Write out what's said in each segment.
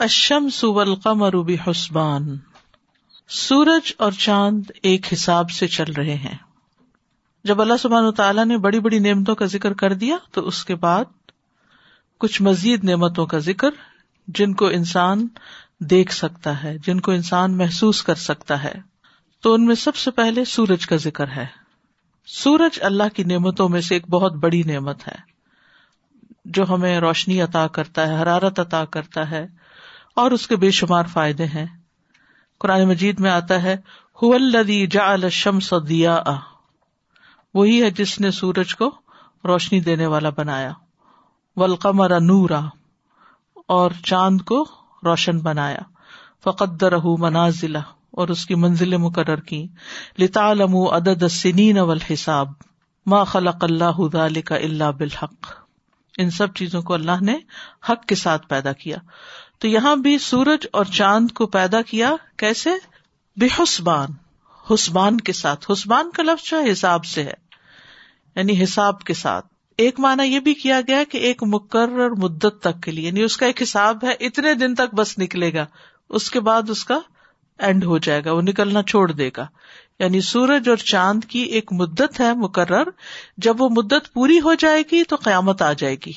اشم civil Qamar حسبان سورج اور چاند ایک حساب سے چل رہے ہیں۔ جب اللہ سبحان تعالیٰ نے بڑی بڑی نعمتوں کا ذکر کر دیا، تو اس کے بعد کچھ مزید نعمتوں کا ذکر جن کو انسان دیکھ سکتا ہے، جن کو انسان محسوس کر سکتا ہے۔ تو ان میں سب سے پہلے سورج کا ذکر ہے۔ سورج اللہ کی نعمتوں میں سے ایک بہت بڑی نعمت ہے، جو ہمیں روشنی عطا کرتا ہے، حرارت عطا کرتا ہے۔ اور اس کے بے شمار فائدے ہیں۔ قرآن مجید میں آتا ہے دیا وہی ہے جس نے سورج کو روشنی دینے والا بنایا۔ ولقمر نورا اور چاند کو روشن بنایا۔ فقد رہ منازلہ اور اس کی منزلیں مقرر کی لتا لم عدد سنین حساب ما خلق اللہ کا اللہ بالحق۔ ان سب چیزوں کو اللہ نے حق کے ساتھ پیدا کیا۔ تو یہاں بھی سورج اور چاند کو پیدا کیا کیسے؟ بے حسبان حسبان کے ساتھ۔ حسبان کا لفظ جو حساب سے ہے یعنی حساب کے ساتھ۔ ایک مانا یہ بھی کیا گیا کہ ایک مقرر مدت تک کے لیے یعنی اس کا ایک حساب ہے، اتنے دن تک بس نکلے گا۔ اس کے بعد اس کا اینڈ ہو جائے گا، وہ نکلنا چھوڑ دے گا۔ یعنی سورج اور چاند کی ایک مدت ہے، مقرر۔ جب وہ مدت پوری ہو جائے گی تو قیامت آ جائے گی۔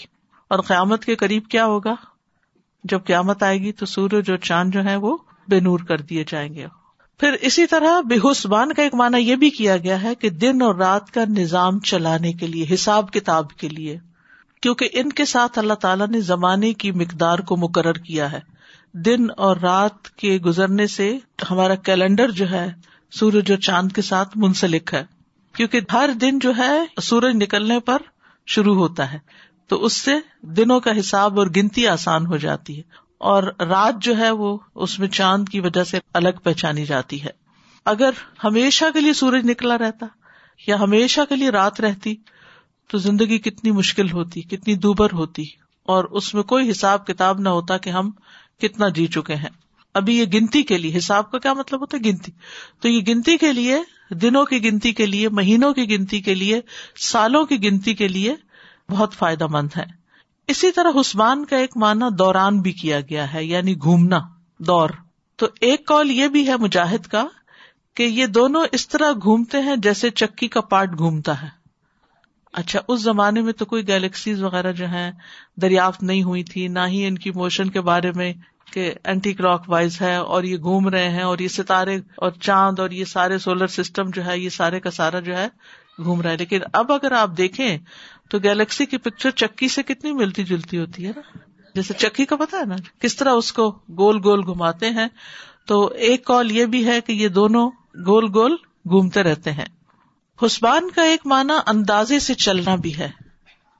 اور قیامت کے قریب کیا ہوگا؟ جب قیامت آئے گی تو سورج اور چاند جو ہے وہ بے نور کر دیے جائیں گے۔ پھر اسی طرح بےحسبان کا ایک مانا یہ بھی کیا گیا ہے کہ دن اور رات کا نظام چلانے کے لیے، حساب کتاب کے لیے۔ کیونکہ ان کے ساتھ اللہ تعالیٰ نے زمانے کی مقدار کو مقرر کیا ہے۔ دن اور رات کے گزرنے سے ہمارا کیلنڈر جو ہے، سورج اور چاند کے ساتھ منسلک ہے۔ کیونکہ ہر دن جو ہے، سورج نکلنے پر شروع ہوتا ہے۔ تو اس سے دنوں کا حساب اور گنتی آسان ہو جاتی ہے اور رات جو ہے وہ اس میں چاند کی وجہ سے الگ پہچانی جاتی ہے۔ اگر ہمیشہ کے لیے سورج نکلا رہتا یا ہمیشہ کے لیے رات رہتی تو زندگی کتنی مشکل ہوتی، کتنی دوبر ہوتی اور اس میں کوئی حساب کتاب نہ ہوتا کہ ہم کتنا جی چکے ہیں۔ ابھی یہ گنتی کے لیے، حساب کا کیا مطلب ہوتا ہے؟ گنتی۔ تو یہ گنتی کے لیے، دنوں کی گنتی کے لیے، مہینوں کی گنتی کے لیے، سالوں کی گنتی کے لیے بہت فائدہ مند ہے۔ اسی طرح حسبان کا ایک معنی دوران بھی کیا گیا ہے یعنی گھومنا، دور۔ تو ایک کال یہ بھی ہے مجاہد کا کہ یہ دونوں اس طرح گھومتے ہیں جیسے چکی کا پارٹ گھومتا ہے۔ اچھا اس زمانے میں تو کوئی گیلیکسیز وغیرہ جو ہے دریافت نہیں ہوئی تھی، نہ ہی ان کی موشن کے بارے میں کہ اینٹی کلاک وائز ہے اور یہ گھوم رہے ہیں اور یہ ستارے اور چاند اور یہ سارے سولر سسٹم جو ہے، یہ سارے کا سارا جو ہے گھوم رہا ہے۔ لیکن اب اگر آپ دیکھیں تو گیلیکسی کی پکچر چکی سے کتنی ملتی جلتی ہوتی ہے نا؟ جیسے چکی کا پتا ہے نا؟ کس طرح اس کو گول گول گھماتے ہیں۔ تو ایک کال یہ بھی ہے کہ یہ دونوں گول گول گھومتے رہتے ہیں۔ حسبان کا ایک معنی اندازے سے چلنا بھی ہے۔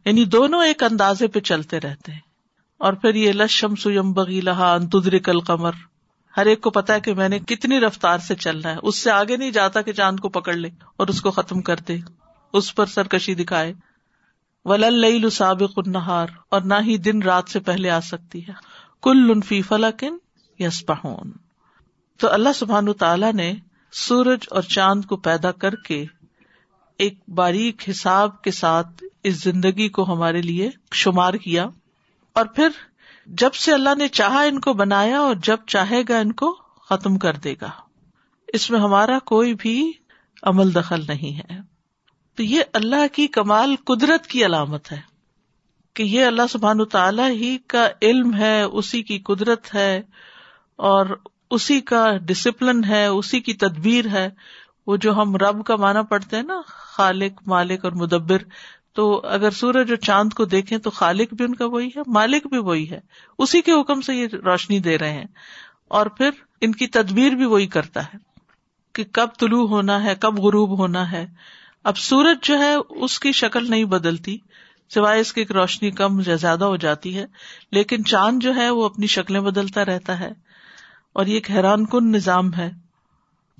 یعنی دونوں ایک اندازے پہ چلتے رہتے ہیں۔ اور پھر یہ لشم سیم بغی لہا انتدر کل قمر ہر ایک کو پتا ہے کہ میں نے کتنی رفتار سے چلنا ہے۔ اس سے آگے نہیں جاتا کہ چاند کو پکڑ لے اور اس کو ختم کر دے۔ اس پر سرکشی دکھائے۔ ول سابق النہار، اور نہ ہی دن رات سے پہلے آ سکتی ہے۔ کل لنفی فلاکن یس تو اللہ سبحان تعالی نے سورج اور چاند کو پیدا کر کے ایک باریک حساب کے ساتھ اس زندگی کو ہمارے لیے شمار کیا۔ اور پھر جب سے اللہ نے چاہا ان کو بنایا، اور جب چاہے گا ان کو ختم کر دے گا۔ اس میں ہمارا کوئی بھی عمل دخل نہیں ہے۔ تو یہ اللہ کی کمال قدرت کی علامت ہے کہ یہ اللہ سبحان تعالی ہی کا علم ہے، اسی کی قدرت ہے اور اسی کا ڈسپلن ہے، اسی کی تدبیر ہے۔ وہ جو ہم رب کا مانا پڑتے ہیں نا، خالق، مالک اور مدبر۔ تو اگر سورج اور چاند کو دیکھیں تو خالق بھی ان کا وہی ہے، مالک بھی وہی ہے۔ اسی کے حکم سے یہ روشنی دے رہے ہیں۔ اور پھر ان کی تدبیر بھی وہی کرتا ہے کہ کب طلوع ہونا ہے، کب غروب ہونا ہے۔ اب سورج جو ہے اس کی شکل نہیں بدلتی، سوائے اس کی ایک روشنی کم یا زیادہ ہو جاتی ہے، لیکن چاند جو ہے وہ اپنی شکلیں بدلتا رہتا ہے، اور یہ ایک حیران کن نظام ہے۔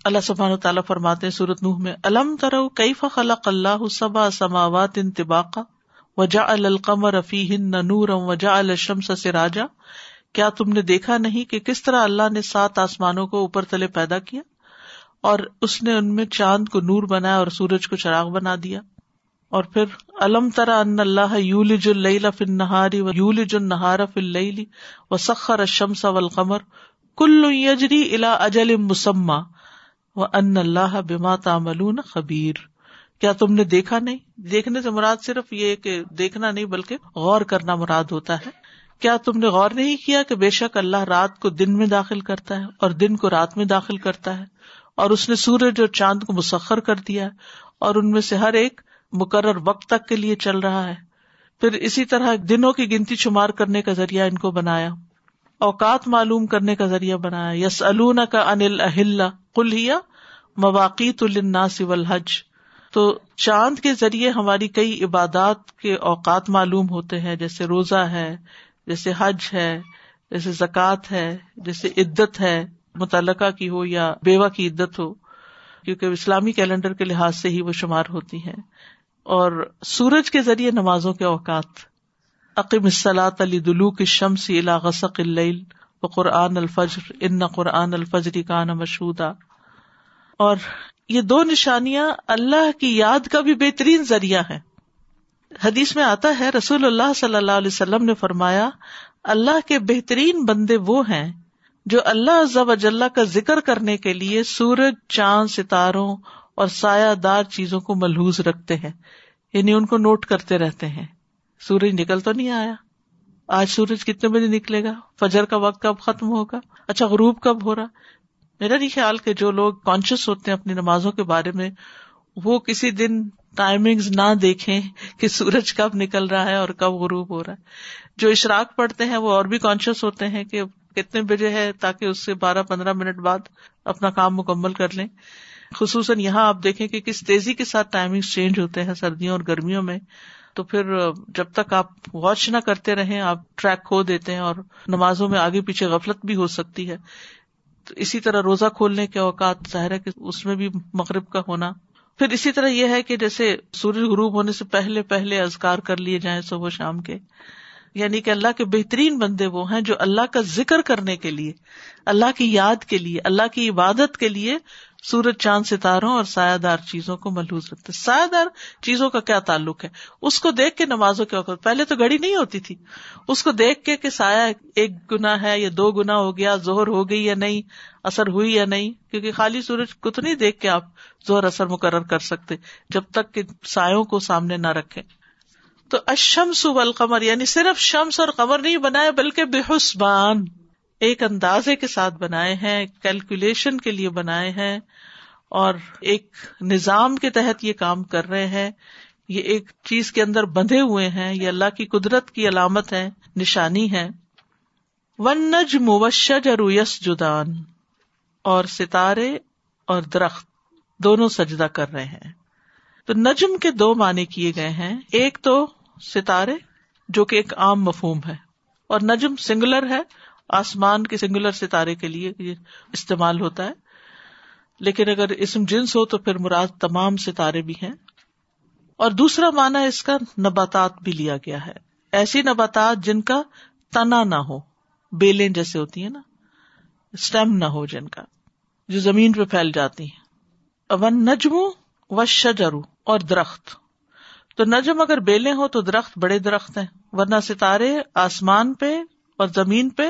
اللہ سبحان تعالیٰ فرماتے سورت نوح میں، الم ترو کئی فخلق اللہ سبا سماوات انتباقا وجا القمر رفی ہند نور وجا الشمس سراجا؟ کیا تم نے دیکھا نہیں کہ کس طرح اللہ نے سات آسمانوں کو اوپر تلے پیدا کیا؟ اور اس نے ان میں چاند کو نور بنایا اور سورج کو چراغ بنا دیا۔ اور پھر الم ترا ان اللہ یولج اللیل فی النہاری و یولج النہار فی اللیل و سخر الشمس والقمر کل یجری الى اجل مسمى و ان اللہ بما تعملون خبیر۔ کیا تم نے دیکھا نہیں؟ دیکھنے سے مراد صرف یہ کہ دیکھنا نہیں بلکہ غور کرنا مراد ہوتا ہے۔ کیا تم نے غور نہیں کیا کہ بے شک اللہ رات کو دن میں داخل کرتا ہے اور دن کو رات میں داخل کرتا ہے؟ اور اس نے سورج اور چاند کو مسخر کر دیا اور ان میں سے ہر ایک مقرر وقت تک کے لیے چل رہا ہے۔ پھر اسی طرح دنوں کی گنتی شمار کرنے کا ذریعہ ان کو بنایا۔ اوقات معلوم کرنے کا ذریعہ بنایا۔ یس النا کا انل اہل کلیا مواقع الناس والحج۔ تو چاند کے ذریعے ہماری کئی عبادات کے اوقات معلوم ہوتے ہیں، جیسے روزہ ہے، جیسے حج ہے، جیسے زکوٰۃ ہے، جیسے عدت ہے۔ متعلقہ کی ہو یا بیوہ کی عدت ہو، کیونکہ اسلامی کیلنڈر کے لحاظ سے ہی وہ شمار ہوتی ہیں۔ اور سورج کے ذریعے نمازوں کے اوقات عقیم الصلاۃ علی دلو کی شمس الا غسق اللیل و قرآن الفجر، ان قرآن الفجری کا نا مشہودا۔ اور یہ دو نشانیاں اللہ کی یاد کا بھی بہترین ذریعہ ہے حدیث میں آتا ہے، رسول اللہ صلی اللہ علیہ وسلم نے فرمایا، اللہ کے بہترین بندے وہ ہیں جو اللہ ضب اجلّہ کا ذکر کرنے کے لیے سورج، چاند، ستاروں اور سایہ دار چیزوں کو ملحوظ رکھتے ہیں یعنی ان کو نوٹ کرتے رہتے ہیں۔ سورج نکل تو نہیں آیا۔ آج سورج کتنے بجے نکلے گا؟ فجر کا وقت کب ختم ہوگا؟ اچھا غروب کب ہو رہا؟ میرا نہیں خیال کہ جو لوگ کانشیس ہوتے ہیں اپنی نمازوں کے بارے میں، وہ کسی دن ٹائمنگ نہ دیکھیں کہ سورج کب نکل رہا ہے اور کب غروب ہو رہا ہے۔ جو اشراک پڑھتے ہیں، وہ اور بھی کانشیس ہوتے ہیں کہ کتنے بجے ہے تاکہ اس سے بارہ پندرہ منٹ بعد اپنا کام مکمل کر لیں۔ خصوصاً یہاں آپ دیکھیں کہ کس تیزی کے ساتھ ٹائمنگ چینج ہوتے ہیں سردیوں اور گرمیوں میں۔ تو پھر جب تک آپ واچ نہ کرتے رہے آپ ٹریک کھو دیتے ہیں اور نمازوں میں آگے پیچھے غفلت بھی ہو سکتی ہے۔ تو اسی طرح روزہ کھولنے کے اوقات ظاہر ہے کہ اس میں بھی مغرب کا ہونا۔ پھر اسی طرح یہ ہے کہ جیسے سورج غروب ہونے سے پہلے پہلے ازکار کر لیے جائیں صبح شام کے۔ یعنی کہ اللہ کے بہترین بندے وہ ہیں جو اللہ کا ذکر کرنے کے لیے، اللہ کی یاد کے لیے، اللہ کی عبادت کے لیے سورج، چاند، ستاروں اور سایہ دار چیزوں کو محلوز رکھتے سایہ دار چیزوں کا کیا تعلق ہے؟ اس کو دیکھ کے نمازوں کے وقت، پہلے تو گڑی نہیں ہوتی تھی۔ اس کو دیکھ کے کہ سایہ ایک گنا ہے یا دو گنا ہو گیا، زہر ہو گئی یا نہیں، اثر ہوئی یا نہیں، کیونکہ خالی سورج کو تو نہیں دیکھ کے آپ زہر، اثر مقرر کر سکتے، جب تک کہ سایوں کو سامنے نہ رکھے تو اشمس والقمر یعنی صرف شمس اور قمر نہیں بنائے، بلکہ بے حسبان ایک اندازے کے ساتھ بنائے ہیں کیلکولیشن کے لیے بنائے ہیں، اور ایک نظام کے تحت یہ کام کر رہے ہیں۔ یہ ایک چیز کے اندر بندھے ہوئے ہیں، یہ اللہ کی قدرت کی علامت ہے نشانی ہے ون نج مبشج یس جدان اور ستارے اور درخت دونوں سجدہ کر رہے ہیں۔ تو نجم کے دو معنی کیے گئے ہیں۔ ایک تو ستارے جو کہ ایک عام مفہوم ہے اور نجم سنگولر ہے، آسمان کے سنگولر ستارے کے لیے استعمال ہوتا ہے۔ لیکن اگر اسم جنس ہو تو پھر مراد تمام ستارے بھی ہیں۔ اور دوسرا معنی اس کا نباتات بھی لیا گیا ہے۔ ایسی نباتات جن کا تنا نہ ہو، بیلیں جیسے ہوتی ہیں نا اسٹیم نہ ہو جن کا، جو زمین پہ پھیل جاتی ہیں۔ ون نجم و شجرو اور درخت۔ تو نجم اگر بیلے ہو تو درخت بڑے درخت ہیں، ورنہ ستارے آسمان پہ اور زمین پہ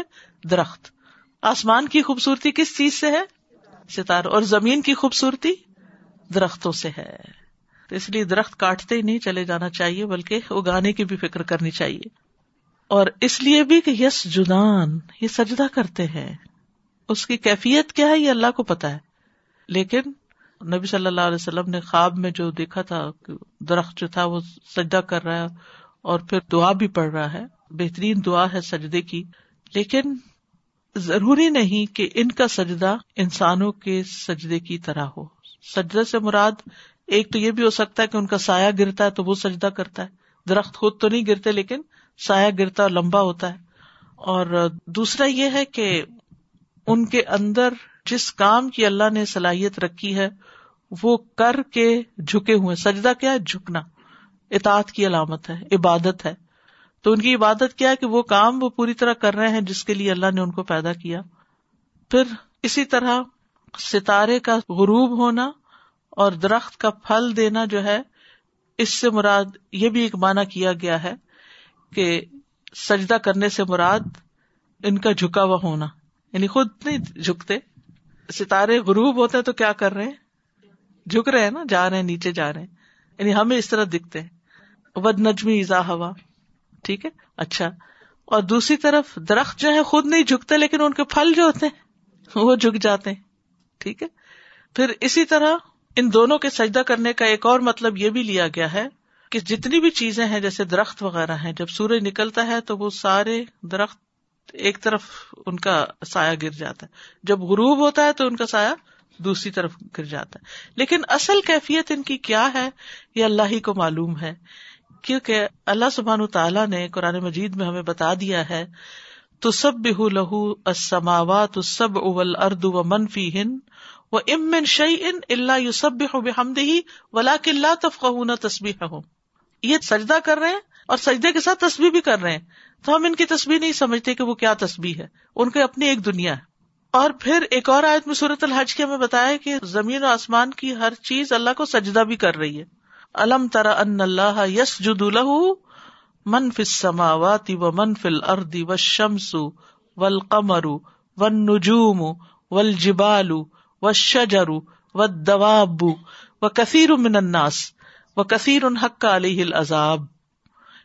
درخت۔ آسمان کی خوبصورتی کس چیز سے ہے؟ ستارے اور زمین کی خوبصورتی درختوں سے ہے۔ تو اس لیے درخت کاٹتے ہی نہیں چلے جانا چاہیے، بلکہ اگانے کی بھی فکر کرنی چاہیے۔ اور اس لیے بھی کہ یس جدان، یہ سجدہ کرتے ہیں۔ اس کی کیفیت کیا ہے یہ اللہ کو پتا ہے۔ لیکن نبی صلی اللہ علیہ وسلم نے خواب میں جو دیکھا تھا درخت جو تھا وہ سجدہ کر رہا ہے اور پھر دعا بھی پڑ رہا ہے۔ بہترین دعا ہے سجدے کی۔ لیکن ضروری نہیں کہ ان کا سجدہ انسانوں کے سجدے کی طرح ہو۔ سجدے سے مراد ایک تو یہ بھی ہو سکتا ہے کہ ان کا سایہ گرتا ہے تو وہ سجدہ کرتا ہے۔ درخت خود تو نہیں گرتے لیکن سایہ گرتا اور لمبا ہوتا ہے۔ اور دوسرا یہ ہے کہ ان کے اندر جس کام کی اللہ نے صلاحیت رکھی ہے وہ کر کے جھکے ہوئے سجدہ کیا ہے؟ جھکنا۔ اطاعت کی علامت ہے، عبادت ہے۔ تو ان کی عبادت کیا ہے کہ وہ کام وہ پوری طرح کر رہے ہیں جس کے لیے اللہ نے ان کو پیدا کیا۔ پھر اسی طرح ستارے کا غروب ہونا اور درخت کا پھل دینا جو ہے، اس سے مراد یہ بھی ایک معنی کیا گیا ہے کہ سجدہ کرنے سے مراد ان کا جھکا ہوا ہونا۔ یعنی خود نہیں جھکتے۔ ستارے غروب ہوتے تو کیا کر رہے ہیں؟ جھک رہے ہیں نا، جا رہے ہیں، نیچے جا رہے ہیں۔ یعنی ہمیں اس طرح دکھتے ہیں۔ ود نجمی ایزا ہوا۔ ٹھیک ہے؟ اچھا۔ اور دوسری طرف درخت جو ہے خود نہیں جھکتے، لیکن ان کے پھل جو ہوتے ہیں، وہ جھک جاتے ہیں۔ ٹھیک ہے؟ پھر اسی طرح ان دونوں کے سجدہ کرنے کا ایک اور مطلب یہ بھی لیا گیا ہے کہ جتنی بھی چیزیں ہیں، جیسے درخت وغیرہ ہیں، جب سورج نکلتا ہے تو وہ سارے درخت ایک طرف ان کا سایہ گر جاتا ہے۔ جب غروب ہوتا ہے تو ان کا سایہ دوسری طرف گر جاتا ہے۔ لیکن اصل کیفیت ان کی کیا ہے؟ یہ اللہ ہی کو معلوم ہے۔ کیونکہ اللہ سبحان تعالیٰ نے قرآن مجید میں ہمیں بتا دیا ہے تو سب بہ لہو اسماوات سب اول ارد و منفی ہند وہ امن شعی ان اللہ یو سب بحمد ہی ولا کلّہ تفقہ تصبیح ہوں یہ سجدہ کر رہے ہیں اور سجدے کے ساتھ تصویر بھی کر رہے ہیں۔ تو ہم ان کی تصویر نہیں سمجھتے کہ وہ کیا تصویر ہے۔ ان کی اپنی ایک دنیا ہے۔ اور پھر ایک اور آیت میں صورت الحج کی ہمیں بتایا کہ زمین و آسمان کی ہر چیز اللہ کو سجدہ بھی کر رہی ہے۔ الم ترا ان اللہ یس جد الح من فماوات و من فل اردی و شمسو ول قمر و نجوم ول جبالو و شجرو و دوابو و کثیر من الناس و کثیر ان حق کا علیہ العذاب۔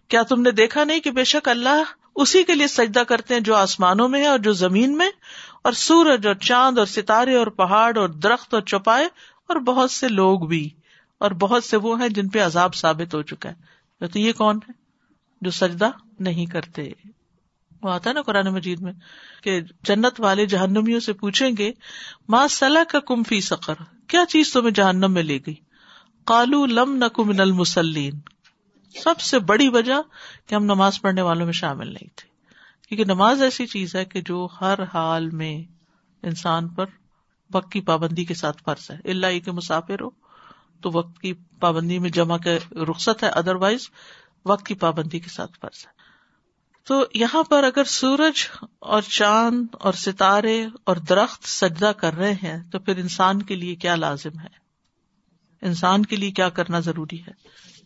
کیا تم نے دیکھا نہیں کہ بے شک اللہ اسی کے لیے سجدہ کرتے ہیں جو آسمانوں میں ہے اور جو زمین میں؟ اور سورج اور چاند اور ستارے اور پہاڑ اور درخت اور چوپائے اور بہت سے لوگ بھی اور بہت سے وہ ہیں جن پہ عذاب ثابت ہو چکا ہے۔ تو یہ کون ہے جو سجدہ نہیں کرتے؟ وہ آتا ہے نا قرآن مجید میں کہ جنت والے جہنمیوں سے پوچھیں گے ماں صلاح کا کمفی سقر؟ کیا چیز تمہیں جہنم میں لے گئی؟ کالو لم نکو من المسلین سب سے بڑی وجہ کہ ہم نماز پڑھنے والوں میں شامل نہیں تھے۔ کیونکہ نماز ایسی چیز ہے کہ جو ہر حال میں انسان پر وقت کی پابندی کے ساتھ فرض ہے۔ اللہ کے مسافر ہو تو وقت کی پابندی میں جمع کے رخصت ہے ادر وائز وقت کی پابندی کے ساتھ فرض ہے۔ تو یہاں پر اگر سورج اور چاند اور ستارے اور درخت سجدہ کر رہے ہیں تو پھر انسان کے لیے کیا لازم ہے؟ انسان کے لیے کیا کرنا ضروری ہے؟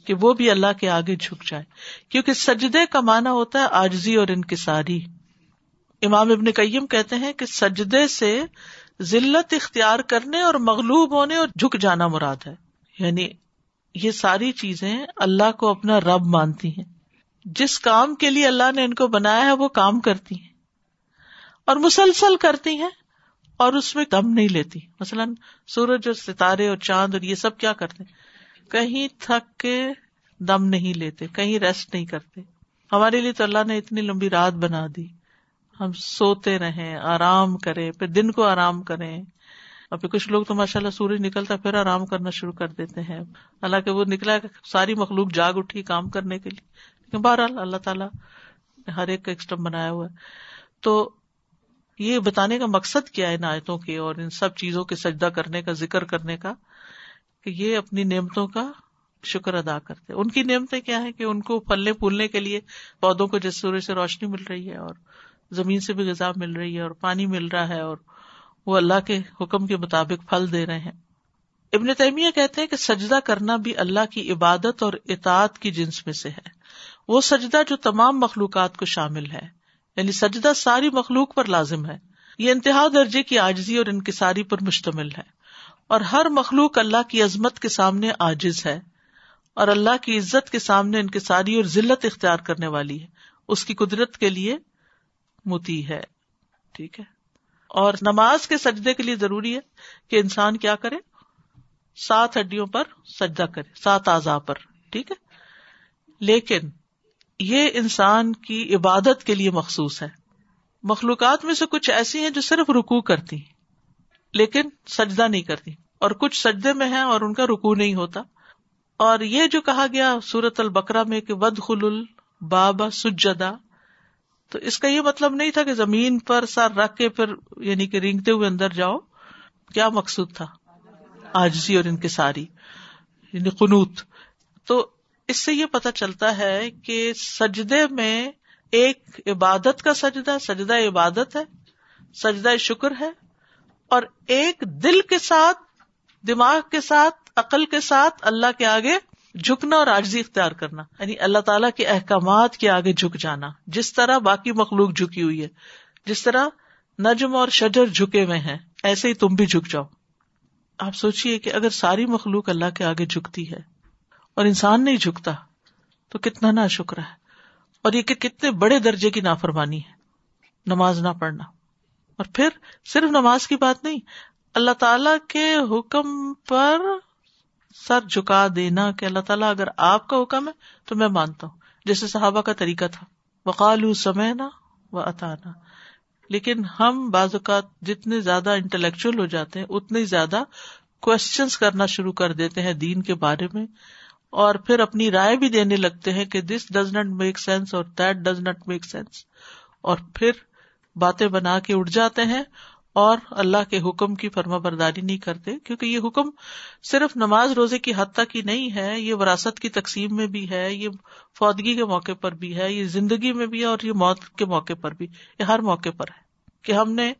کہ وہ بھی اللہ کے آگے جھک جائے۔ کیونکہ سجدے کا مانا ہوتا ہے آجزی اور انکساری۔ امام ابن کئیم کہتے ہیں کہ سجدے سے ذلت اختیار کرنے اور مغلوب ہونے اور جھک جانا مراد ہے۔ یعنی یہ ساری چیزیں اللہ کو اپنا رب مانتی ہیں۔ جس کام کے لیے اللہ نے ان کو بنایا ہے وہ کام کرتی ہیں۔ اور مسلسل کرتی ہیں اور اس میں دم نہیں لیتی۔ مثلاً سورج اور ستارے اور چاند اور یہ سب کیا کرتے ہیں۔ کہیں تھک کے دم نہیں لیتے، کہیں ریسٹ نہیں کرتے۔ ہمارے لیے تو اللہ نے اتنی لمبی رات بنا دی۔ ہم سوتے رہیں، آرام کریں، پھر دن کو آرام کریں۔ اور پھر کچھ لوگ تو ماشاء اللہ سورج نکلتا پھر آرام کرنا شروع کر دیتے ہیں۔ حالانکہ وہ نکلا ساری مخلوق جاگ اٹھی کام کرنے کے لیے۔ لیکن بہرحال اللہ تعالیٰ ہر ایک کا ایکسٹم بنایا ہوا ہے۔ تو یہ بتانے کا مقصد کیا ہے ان آیتوں کے اور ان سب چیزوں کے سجدہ کرنے کا، ذکر کرنے کا؟ کہ یہ اپنی نعمتوں کا شکر ادا کرتے ان کی نعمتیں کیا ہے کہ ان کو پھلنے پھولنے کے لیے پودوں کو جس سورج سے روشنی مل رہی ہے اور زمین سے بھی غذا مل رہی ہے اور پانی مل رہا ہے اور وہ اللہ کے حکم کے مطابق پھل دے رہے ہیں۔ ابن تیمیہ کہتے ہیں کہ سجدہ کرنا بھی اللہ کی عبادت اور اطاعت کی جنس میں سے ہے۔ وہ سجدہ جو تمام مخلوقات کو شامل ہے یعنی سجدہ ساری مخلوق پر لازم ہے۔ یہ انتہا درجے کی آجزی اور انکساری پر مشتمل ہے۔ اور ہر مخلوق اللہ کی عظمت کے سامنے آجز ہے اور اللہ کی عزت کے سامنے ان ساری اور ذلت اختیار کرنے والی ہے۔ اس کی قدرت کے لیے موتی ہے۔ ٹھیک ہے۔ اور نماز کے سجدے کے لیے ضروری ہے کہ انسان کیا کرے؟ سات ہڈیوں پر سجدہ کرے، سات اعضاء پر۔ ٹھیک ہے۔ لیکن یہ انسان کی عبادت کے لیے مخصوص ہے۔ مخلوقات میں سے کچھ ایسی ہیں جو صرف رکو کرتی ہیں۔ لیکن سجدہ نہیں کرتی اور کچھ سجدے میں ہے اور ان کا رکو نہیں ہوتا اور یہ جو کہا گیا سورت البکرا میں کہ ود خل بابا سجدا، تو اس کا یہ مطلب نہیں تھا کہ زمین پر سر رکھ کے پھر یعنی کہ رینگتے ہوئے اندر جاؤ، کیا مقصود تھا؟ آجزی اور ان کے ساری یعنی قنوت۔ تو اس سے یہ پتا چلتا ہے کہ سجدے میں ایک عبادت کا سجدہ سجدہ عبادت ہے، سجدہ شکر ہے اور ایک دل کے ساتھ، دماغ کے ساتھ، عقل کے ساتھ اللہ کے آگے جھکنا اور آجزی اختیار کرنا۔ یعنی اللہ تعالیٰ کے احکامات کے آگے جھک جانا۔ جس طرح باقی مخلوق جھکی ہوئی ہے، جس طرح نجم اور شجر جھکے ہوئے ہیں، ایسے ہی تم بھی جھک جاؤ۔ آپ سوچیے کہ اگر ساری مخلوق اللہ کے آگے جھکتی ہے اور انسان نہیں جھکتا، تو کتنا نا شکر ہے۔ اور یہ کہ کتنے بڑے درجے کی نافرمانی ہے۔ نماز نہ پڑھنا۔ اور پھر صرف نماز کی بات نہیں، اللہ تعالی کے حکم پر سر جھکا دینا کہ اللہ تعالیٰ اگر آپ کا حکم ہے تو میں مانتا ہوں۔ جیسے صحابہ کا طریقہ تھا وقال سمے نا و اتانا لیکن ہم بعض اوقات جتنے زیادہ انٹلیکچل ہو جاتے ہیں، اتنے زیادہ کوشچنس کرنا شروع کر دیتے ہیں دین کے بارے میں۔ اور پھر اپنی رائے بھی دینے لگتے ہیں کہ this does not make sense اور that does not make sense اور پھر باتیں بنا کے اٹھ جاتے ہیں اور اللہ کے حکم کی فرما برداری نہیں کرتے، کیونکہ یہ حکم صرف نماز روزے کی حد تک ہی نہیں ہے، یہ وراثت کی تقسیم میں بھی ہے، یہ فوتگی کے موقع پر بھی ہے، یہ زندگی میں بھی ہے اور یہ موت کے موقع پر بھی، یہ ہر موقع پر ہے کہ ہم نے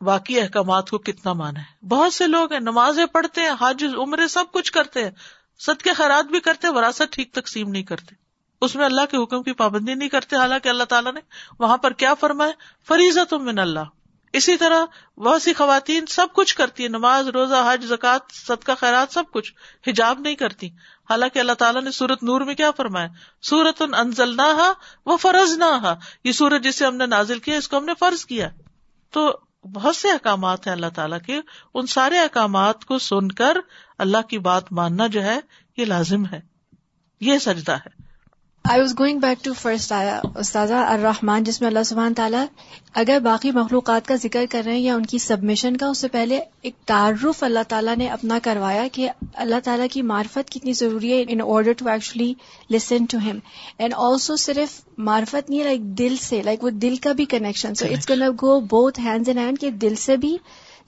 باقی احکامات کو کتنا مانا ہے۔ بہت سے لوگ ہیں، نمازیں پڑھتے ہیں، حج، عمرے، سب کچھ کرتے ہیں سد کے خیرات بھی کرتے وراثت ٹھیک تقسیم نہیں کرتے۔ اس میں اللہ کے حکم کی پابندی نہیں کرتے، حالانکہ اللہ تعالیٰ نے وہاں پر کیا فرمایا؟ فریضہ تم من اللہ۔ اسی طرح بہت سی خواتین سب کچھ کرتی ہیں، نماز، روزہ، حج زکات صدقہ، خیرات، سب کچھ حجاب نہیں کرتی۔ حالانکہ اللہ تعالیٰ نے سورت نور میں کیا فرمایا؟ سورت انزل نہ وہ فرض نہ یہ سورت جسے ہم نے نازل کیا، اس کو ہم نے فرض کیا۔ تو بہت سے احکامات ہیں اللہ تعالیٰ کے۔ ان سارے احکامات کو سن کر اللہ کی بات ماننا جو ہے، یہ لازم ہے۔ یہ سجدہ ہے۔ I was going back to first آیا استاذہ الرحمان جس میں اللہ سبحان تعالیٰ اگر باقی مخلوقات کا ذکر کر رہے ہیں یا ان کی سبمیشن کا اس سے پہلے ایک تعارف اللہ تعالیٰ نے اپنا کروایا کہ اللہ تعالیٰ کی معرفت کتنی ضروری ہے in order to actually listen to ہم اینڈ آلسو صرف معرفت نہیں لائک دل سے لائک وہ دل کا بھی connection so it's go go both hands and hand کہ دل سے بھی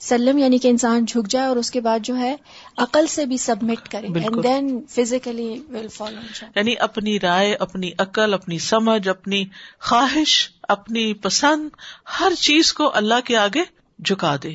سلم یعنی کہ انسان جھک جائے اور اس کے بعد جو ہے عقل سے بھی سبمٹ کرے and then physically will follow یعنی اپنی رائے اپنی عقل اپنی سمجھ اپنی خواہش اپنی پسند ہر چیز کو اللہ کے آگے جھکا دے۔